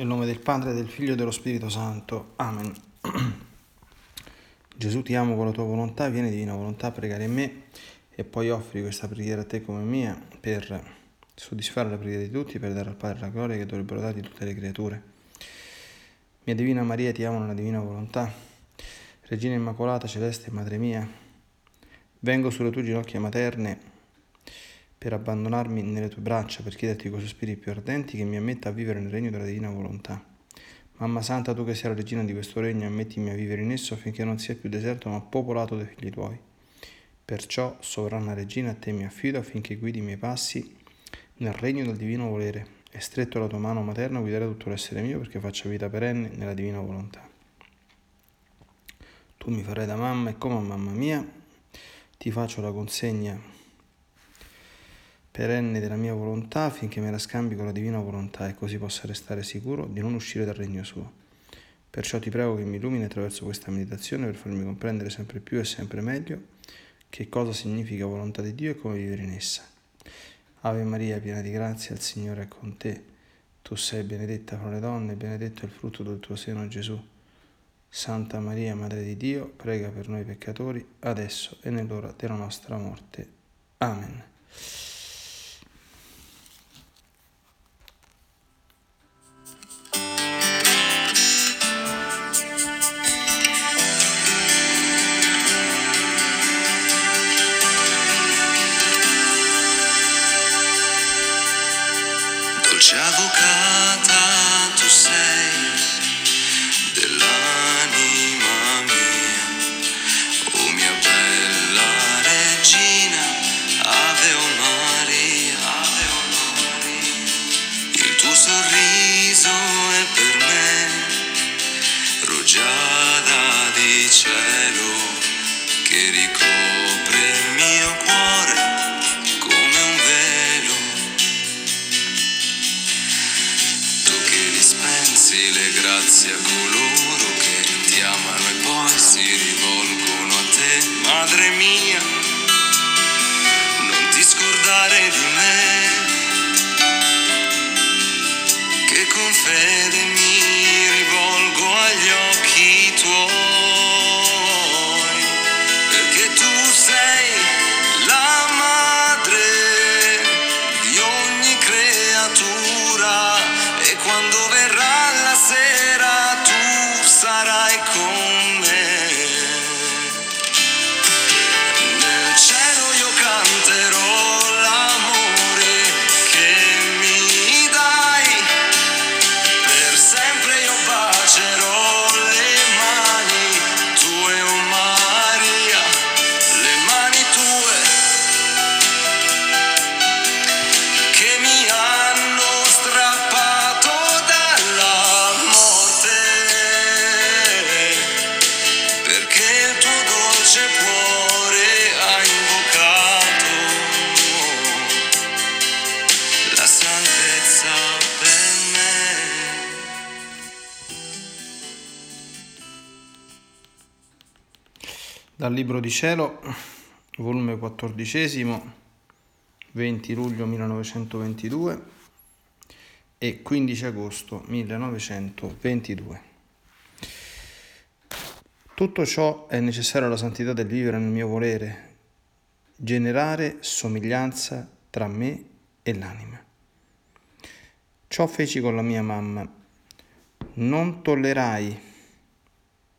Nel nome del Padre, del Figlio e dello Spirito Santo. Amen. Gesù ti amo con la tua volontà, vieni divina volontà a pregare in me e poi offri questa preghiera a te come mia per soddisfare la preghiera di tutti, per dare al Padre la gloria che dovrebbero dargli tutte le creature. Mia Divina Maria, ti amo nella divina volontà. Regina Immacolata, Celeste, Madre mia, vengo sulle tue ginocchia materne per abbandonarmi nelle tue braccia, per chiederti con sospiri più ardenti che mi ammetta a vivere nel regno della divina volontà. Mamma Santa, tu che sei la regina di questo regno, ammettimi a vivere in esso affinché non sia più deserto ma popolato dai figli tuoi. Perciò, sovrana regina, a te mi affido affinché guidi i miei passi nel regno del divino volere e stretto la tua mano materna guidare tutto l'essere mio perché faccia vita perenne nella divina volontà. Tu mi farai da mamma e come mamma mia ti faccio la consegna perenne della mia volontà affinché me la scambi con la divina volontà e così possa restare sicuro di non uscire dal regno suo. Perciò ti prego che mi illumini attraverso questa meditazione per farmi comprendere sempre più e sempre meglio che cosa significa volontà di Dio e come vivere in essa. Ave Maria, piena di grazia, il Signore è con te. Tu sei benedetta fra le donne e benedetto è il frutto del tuo seno, Gesù. Santa Maria, Madre di Dio, prega per noi peccatori, adesso e nell'ora della nostra morte. Amen. Dispensi le grazie a coloro che ti amano e poi si rivolgono a te, madre mia, Dal Libro di Cielo, volume 14, 20 luglio 1922 e 15 agosto 1922. Tutto ciò è necessario alla santità del vivere nel mio volere, generare somiglianza tra me e l'anima. Ciò feci con la mia mamma. Non tollerai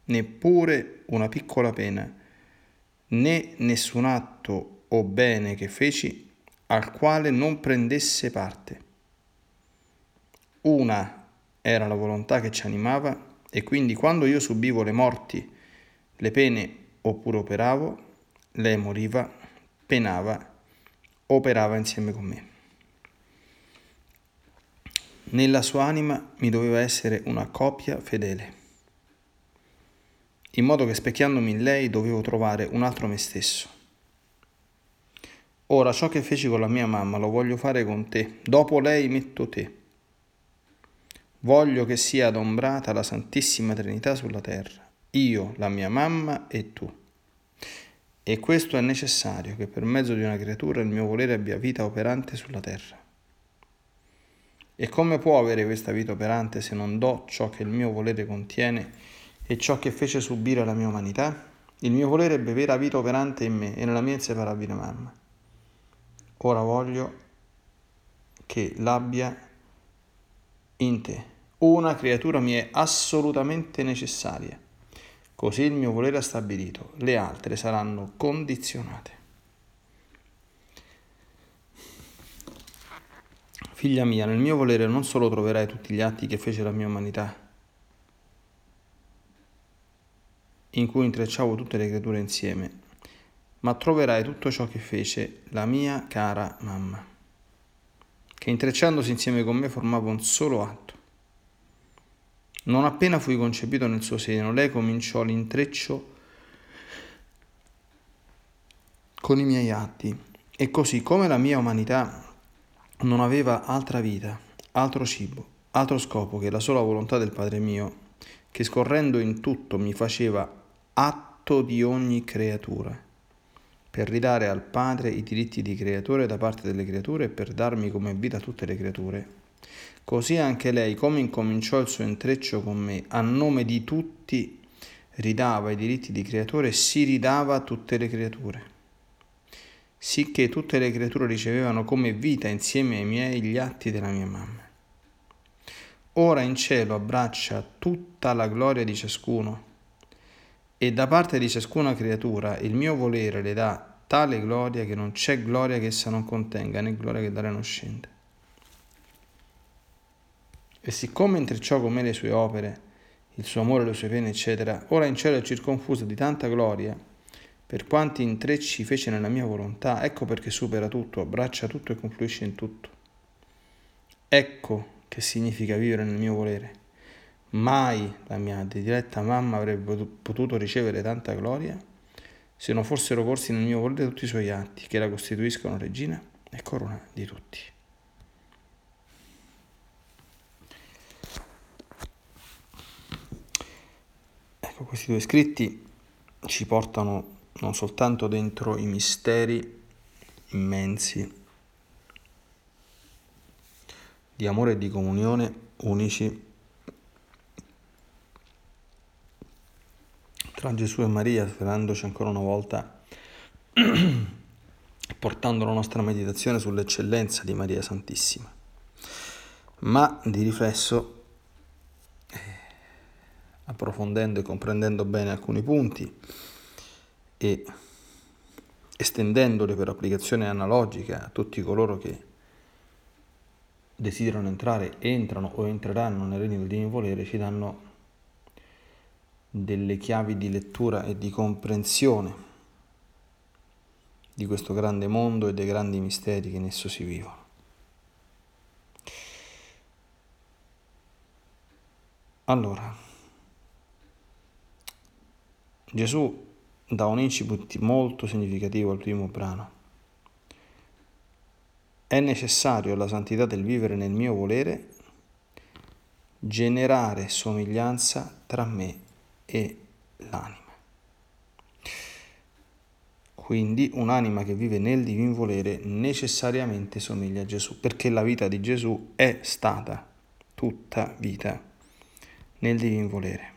neppure una piccola pena, né nessun atto o bene che feci al quale non prendesse parte. Una era la volontà che ci animava e quindi quando io subivo le morti, le pene oppure operavo, lei moriva, penava, operava insieme con me. Nella sua anima mi doveva essere una copia fedele, in modo che specchiandomi in lei dovevo trovare un altro me stesso. Ora ciò che feci con la mia mamma lo voglio fare con te, dopo lei metto te. Voglio che sia adombrata la Santissima Trinità sulla terra, io, la mia mamma e tu. E questo è necessario che per mezzo di una creatura il mio volere abbia vita operante sulla terra. E come può avere questa vita operante se non do ciò che il mio volere contiene e ciò che fece subire alla mia umanità? Il mio volere ebbe vera vita operante in me e nella mia inseparabile mamma. Ora voglio che l'abbia in te. Una creatura mi è assolutamente necessaria. Così il mio volere ha stabilito, le altre saranno condizionate. Figlia mia, nel mio volere non solo troverai tutti gli atti che fece la mia umanità, in cui intrecciavo tutte le creature insieme, ma troverai tutto ciò che fece la mia cara mamma, che intrecciandosi insieme con me formava un solo atto. Non appena fui concepito nel suo seno, lei cominciò l'intreccio con i miei atti, e così come la mia umanità non aveva altra vita, altro cibo, altro scopo che la sola volontà del Padre mio, che scorrendo in tutto mi faceva atto di ogni creatura, per ridare al Padre i diritti di creatore da parte delle creature e per darmi come vita a tutte le creature. Così anche lei, come incominciò il suo intreccio con me, a nome di tutti ridava i diritti di creatore e si ridava a tutte le creature sicché tutte le creature ricevevano come vita insieme ai miei gli atti della mia mamma. Ora in cielo abbraccia tutta la gloria di ciascuno e da parte di ciascuna creatura il mio volere le dà tale gloria che non c'è gloria che essa non contenga né gloria che da lei non scende. E siccome intrecciò con me le sue opere, il suo amore, le sue pene, eccetera, ora in cielo è circonfusa di tanta gloria per quanti intrecci fece nella mia volontà, ecco perché supera tutto, abbraccia tutto e confluisce in tutto. Ecco che significa vivere nel mio volere. Mai la mia diretta mamma avrebbe potuto ricevere tanta gloria se non fossero corsi nel mio volere tutti i suoi atti, che la costituiscono regina e corona di tutti. Ecco, questi due scritti ci portano non soltanto dentro i misteri immensi di amore e di comunione unici tra Gesù e Maria, svelandoci ancora una volta, portando la nostra meditazione sull'eccellenza di Maria Santissima, ma di riflesso, eh, approfondendo e comprendendo bene alcuni punti, e estendendole per applicazione analogica a tutti coloro che desiderano entrare, entrano o entreranno nel regno del divino volere, ci danno delle chiavi di lettura e di comprensione di questo grande mondo e dei grandi misteri che in esso si vivono. Allora, Gesù dà un incipit molto significativo al primo brano. È necessario alla santità del vivere nel mio volere generare somiglianza tra me e l'anima. Quindi un'anima che vive nel divin volere necessariamente somiglia a Gesù, perché la vita di Gesù è stata tutta vita nel divin volere.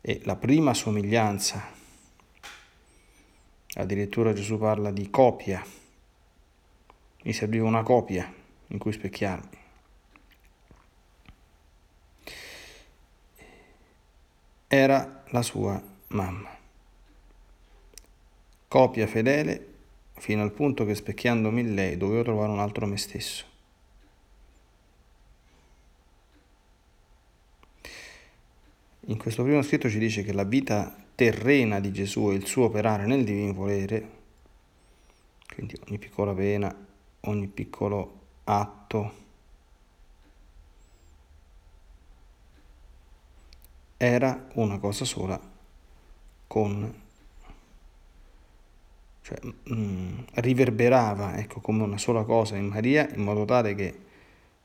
E la prima somiglianza, addirittura Gesù parla di copia, mi serviva una copia in cui specchiarmi. Era la sua mamma. Copia fedele fino al punto che specchiandomi in lei dovevo trovare un altro me stesso. In questo primo scritto ci dice che la vita terrena di Gesù e il suo operare nel divino volere, quindi ogni piccola pena, ogni piccolo atto, era una cosa sola con cioè, mh, mm, riverberava ecco, come una sola cosa in Maria in modo tale che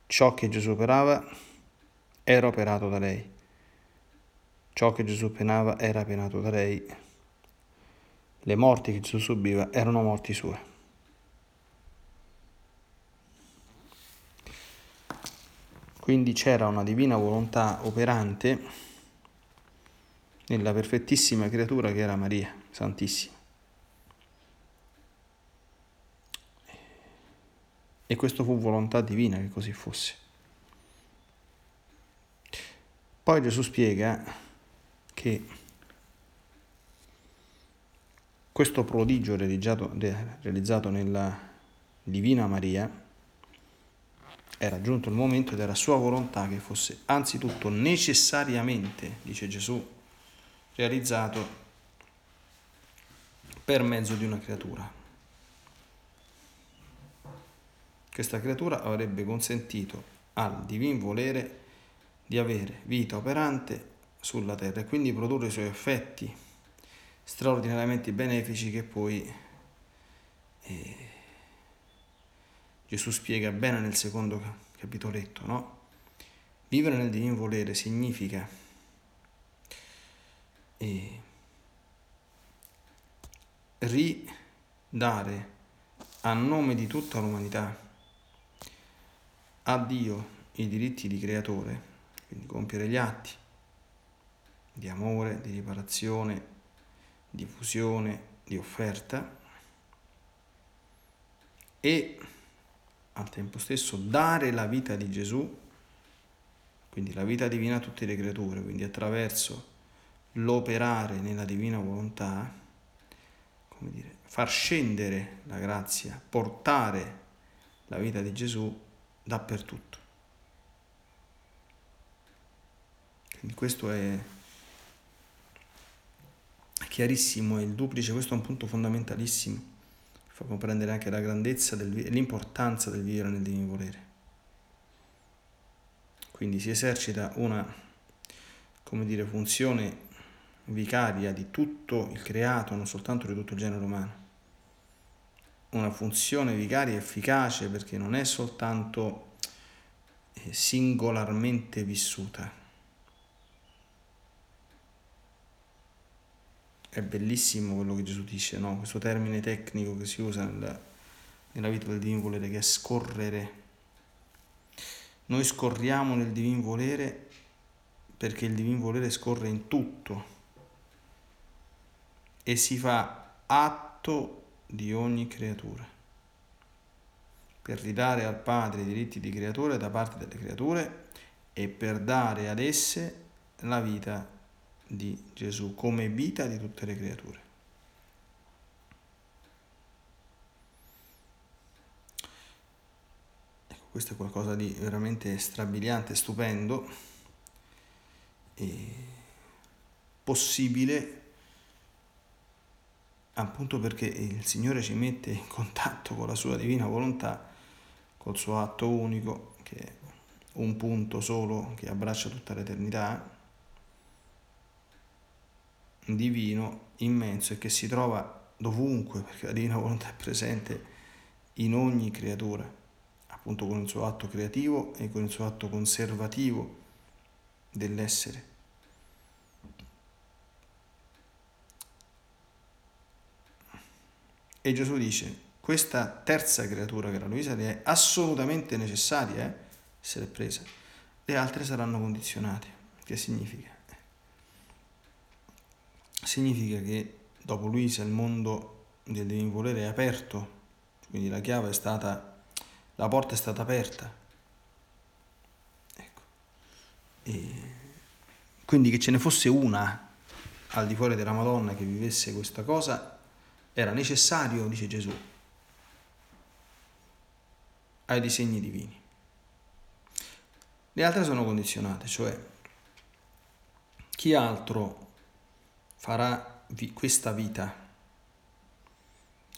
ciò che Gesù operava era operato da lei Ciò che Gesù penava era penato da lei. Le morti che Gesù subiva erano morti sue. Quindi c'era una divina volontà operante nella perfettissima creatura che era Maria, Santissima. E questo fu volontà divina che così fosse. Poi Gesù spiega che questo prodigio realizzato, nella Divina Maria era giunto il momento ed era sua volontà che fosse anzitutto necessariamente, dice Gesù, realizzato per mezzo di una creatura. Questa creatura avrebbe consentito al divin volere di avere vita operante sulla terra e quindi produrre i suoi effetti straordinariamente benefici che poi eh, Gesù spiega bene nel secondo capitoletto, no? Vivere nel divino volere significa eh, ridare a nome di tutta l'umanità a Dio i diritti di creatore, quindi compiere gli atti di amore, di riparazione, di fusione, di offerta e al tempo stesso dare la vita di Gesù, quindi la vita divina a tutte le creature, quindi attraverso l'operare nella divina volontà, come dire, far scendere la grazia, portare la vita di Gesù dappertutto. Quindi questo è chiarissimo, è il duplice, questo è un punto fondamentalissimo fa comprendere anche la grandezza e l'importanza del vivere nel divino volere. Quindi si esercita una, come dire, funzione vicaria di tutto il creato, non soltanto di tutto il genere umano. Una funzione vicaria efficace perché non è soltanto eh, singolarmente vissuta, è bellissimo quello che Gesù dice, no? questo termine tecnico che si usa nella, nella vita del divino volere, che è scorrere. Noi scorriamo nel divino volere perché il divino volere scorre in tutto e si fa atto di ogni creatura per ridare al Padre i diritti di creatore da parte delle creature e per dare ad esse la vita di Gesù come vita di tutte le creature. Ecco, questo è qualcosa di veramente strabiliante, stupendo e possibile appunto perché il Signore ci mette in contatto con la sua divina volontà, col suo atto unico, che è un punto solo che abbraccia tutta l'eternità divino immenso e che si trova dovunque, perché la divina volontà è presente in ogni creatura, appunto con il suo atto creativo e con il suo atto conservativo dell'essere. E Gesù dice, questa terza creatura che la Luisa è assolutamente necessaria eh, essere presa, le altre saranno condizionate. Che significa? significa che dopo Luisa il mondo del divino volere è aperto, quindi la chiave è stata, la porta è stata aperta. Ecco. E quindi che ce ne fosse una al di fuori della Madonna che vivesse questa cosa era necessario, dice Gesù, ai disegni divini. Le altre sono condizionate, cioè chi altro farà vi- questa vita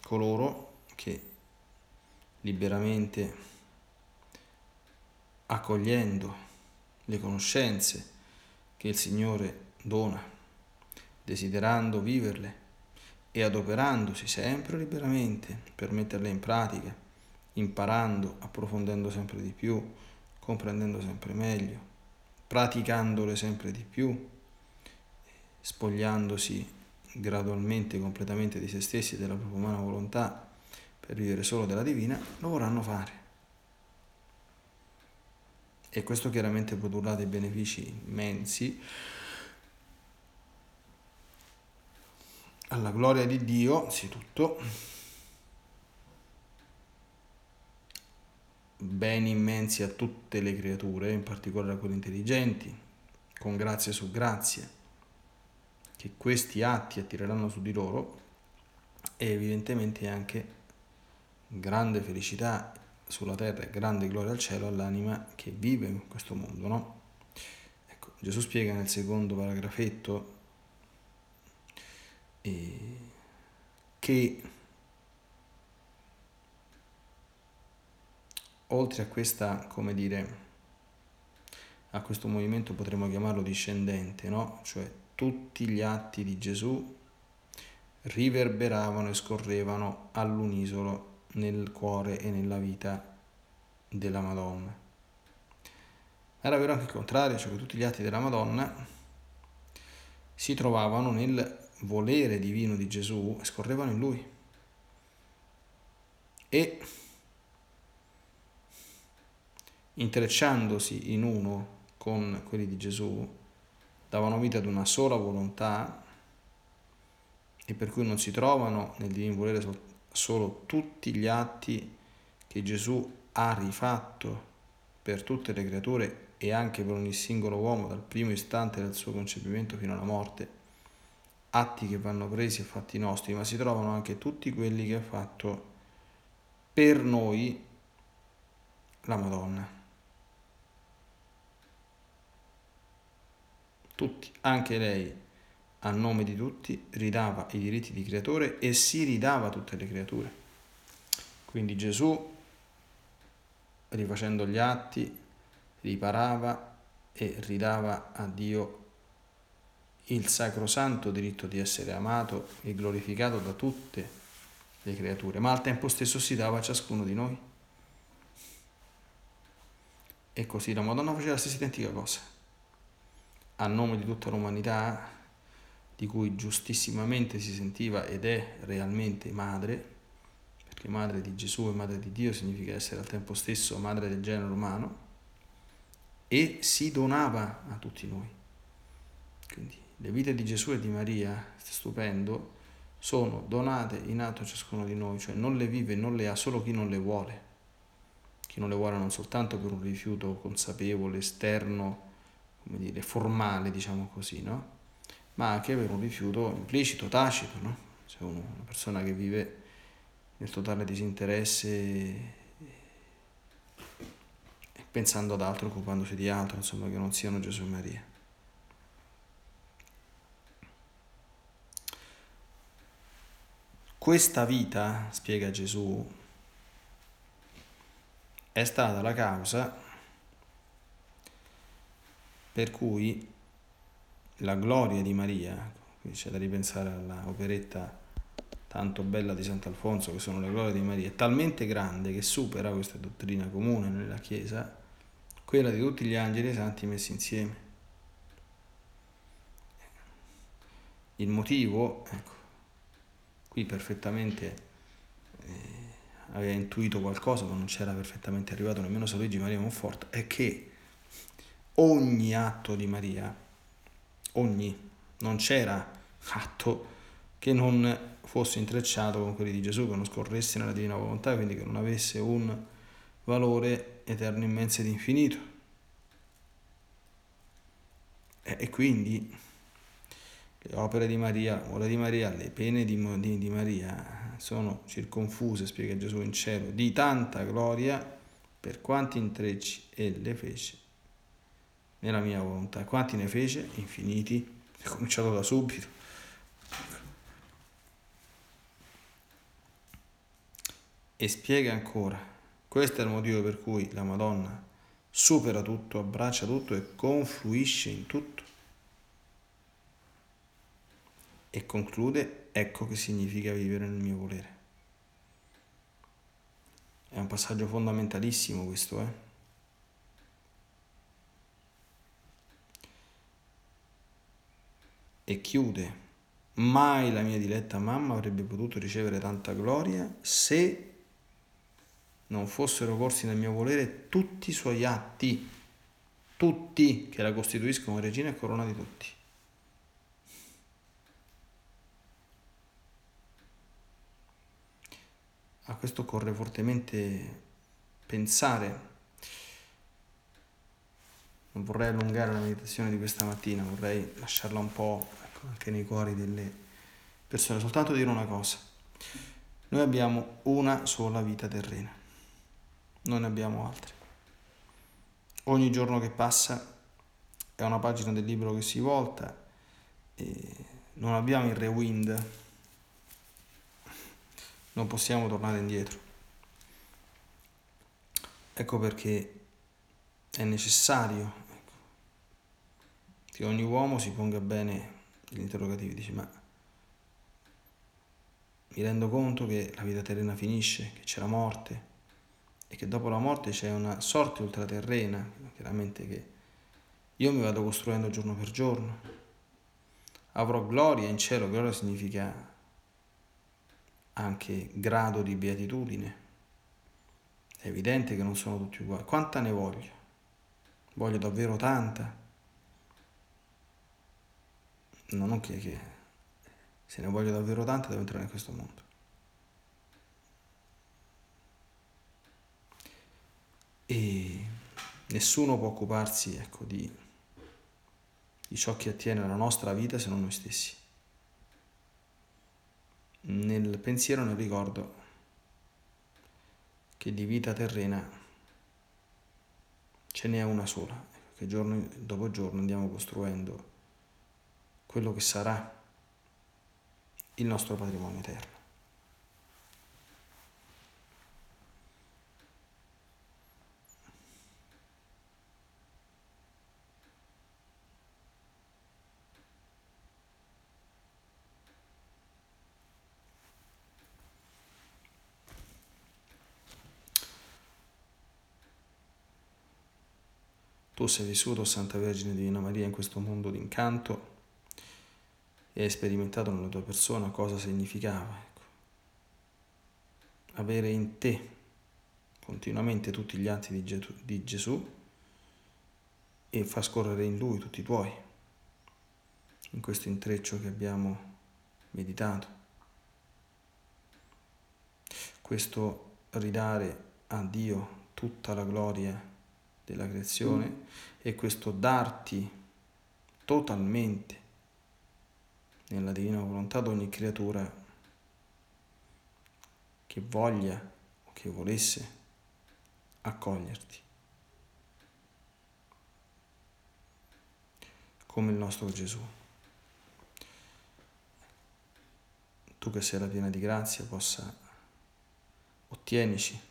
coloro che liberamente accogliendo le conoscenze che il Signore dona, desiderando viverle e adoperandosi sempre liberamente per metterle in pratica, imparando, approfondendo sempre di più, comprendendo sempre meglio, praticandole sempre di più, spogliandosi gradualmente, completamente di se stessi e della propria umana volontà per vivere solo della divina, lo vorranno fare. e questo chiaramente produrrà dei benefici immensi alla gloria di Dio, anzitutto, beni immensi a tutte le creature, in particolare a quelle intelligenti, con grazie su grazie, che questi atti attireranno su di loro e evidentemente anche grande felicità sulla terra e grande gloria al cielo all'anima che vive in questo mondo, no? Ecco, Gesù spiega nel secondo paragrafetto che oltre a questa, come dire, a questo movimento potremmo chiamarlo discendente, no? Cioè tutti gli atti di Gesù riverberavano e scorrevano all'unisono nel cuore e nella vita della Madonna. Era vero anche il contrario, cioè che tutti gli atti della Madonna si trovavano nel volere divino di Gesù scorrevano in lui. E intrecciandosi in uno con quelli di Gesù, davano vita ad una sola volontà e per cui non si trovano nel divino volere solo tutti gli atti che Gesù ha rifatto per tutte le creature e anche per ogni singolo uomo dal primo istante del suo concepimento fino alla morte, atti che vanno presi e fatti nostri, ma si trovano anche tutti quelli che ha fatto per noi la Madonna. Tutti, anche lei, a nome di tutti, ridava i diritti di creatore e si ridava a tutte le creature. Quindi Gesù, rifacendo gli atti, riparava e ridava a Dio il sacrosanto diritto di essere amato e glorificato da tutte le creature, ma al tempo stesso si dava a ciascuno di noi. E così la Madonna faceva la stessa identica cosa a nome di tutta l'umanità, di cui giustissimamente si sentiva ed è realmente madre, perché madre di Gesù e madre di Dio significa essere al tempo stesso madre del genere umano, e si donava a tutti noi. Quindi le vite di Gesù e di Maria, stupendo, sono donate in atto a ciascuno di noi, cioè non le vive, non le ha solo chi non le vuole, chi non le vuole non soltanto per un rifiuto consapevole, esterno, come dire, formale, diciamo così, no? ma anche per un rifiuto implicito, tacito, no? Cioè una persona che vive nel totale disinteresse pensando ad altro, occupandosi di altro, insomma, che non siano Gesù e Maria. Questa vita, spiega Gesù, è stata la causa per cui la gloria di Maria, qui c'è da ripensare alla operetta tanto bella di Sant'Alfonso che sono le glorie di Maria, è talmente grande che supera questa dottrina comune nella Chiesa, quella di tutti gli angeli e santi messi insieme. Il motivo, ecco, qui perfettamente eh, aveva intuito qualcosa, ma non c'era perfettamente arrivato nemmeno San Luigi Maria Monforte, è che ogni atto di Maria, ogni, non c'era atto che non fosse intrecciato con quelli di Gesù, che non scorresse nella divina volontà, quindi che non avesse un valore eterno, immenso ed infinito. E, quindi opere di Maria, l'amore di Maria, le pene di, di, di Maria sono circonfuse, spiega Gesù in cielo, di tanta gloria per quanti intrecci e le fece nella mia volontà. Quanti ne fece? Infiniti. È cominciato da subito. E spiega ancora, questo è il motivo per cui la Madonna supera tutto, abbraccia tutto e confluisce in tutto. E conclude, ecco che significa vivere nel mio volere. È un passaggio fondamentalissimo questo, eh? e chiude. Mai la mia diletta mamma avrebbe potuto ricevere tanta gloria se non fossero corsi nel mio volere tutti i suoi atti tutti che la costituiscono regina e corona di tutti. A questo occorre fortemente pensare. Non vorrei allungare la meditazione di questa mattina, vorrei lasciarla un po' ecco, anche nei cuori delle persone, soltanto dire una cosa. Noi abbiamo una sola vita terrena, non ne abbiamo altre. Ogni giorno che passa è una pagina del libro che si volta e non abbiamo il rewind, non possiamo tornare indietro. Ecco perché è necessario ecco, che ogni uomo si ponga bene gli interrogativi, dice ma mi rendo conto che la vita terrena finisce, che c'è la morte, e che dopo la morte c'è una sorte ultraterrena, chiaramente che io mi vado costruendo giorno per giorno. Avrò gloria in cielo, gloria significa anche grado di beatitudine. È evidente che non sono tutti uguali. Quanta ne voglio? Voglio davvero tanta? Non che, che se ne voglio davvero tanta devo entrare in questo mondo. e nessuno può occuparsi ecco, di, di ciò che attiene alla nostra vita se non noi stessi. Nel pensiero, nel ricordo che di vita terrena ce n'è una sola, che giorno dopo giorno andiamo costruendo quello che sarà il nostro patrimonio eterno. Sei vissuto, Santa Vergine Divina Maria, in questo mondo d'incanto e hai sperimentato nella tua persona cosa significava. Ecco. Avere in te continuamente tutti gli atti di, di Gesù e far scorrere in Lui tutti i tuoi, in questo intreccio che abbiamo meditato. Questo ridare a Dio tutta la gloria della creazione e questo darti totalmente nella divina volontà ad ogni creatura che voglia o che volesse accoglierti. Come il nostro Gesù. Tu che sei la piena di grazia possa ottienici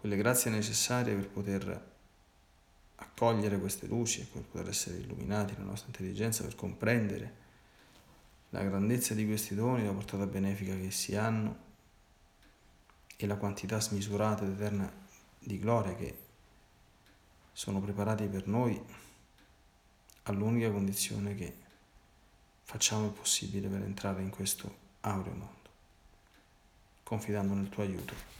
quelle grazie necessarie per poter accogliere queste luci, per poter essere illuminati la nostra intelligenza, per comprendere la grandezza di questi doni, la portata benefica che essi hanno e la quantità smisurata ed eterna di gloria che sono preparati per noi all'unica condizione che facciamo il possibile per entrare in questo aureo mondo, confidando nel tuo aiuto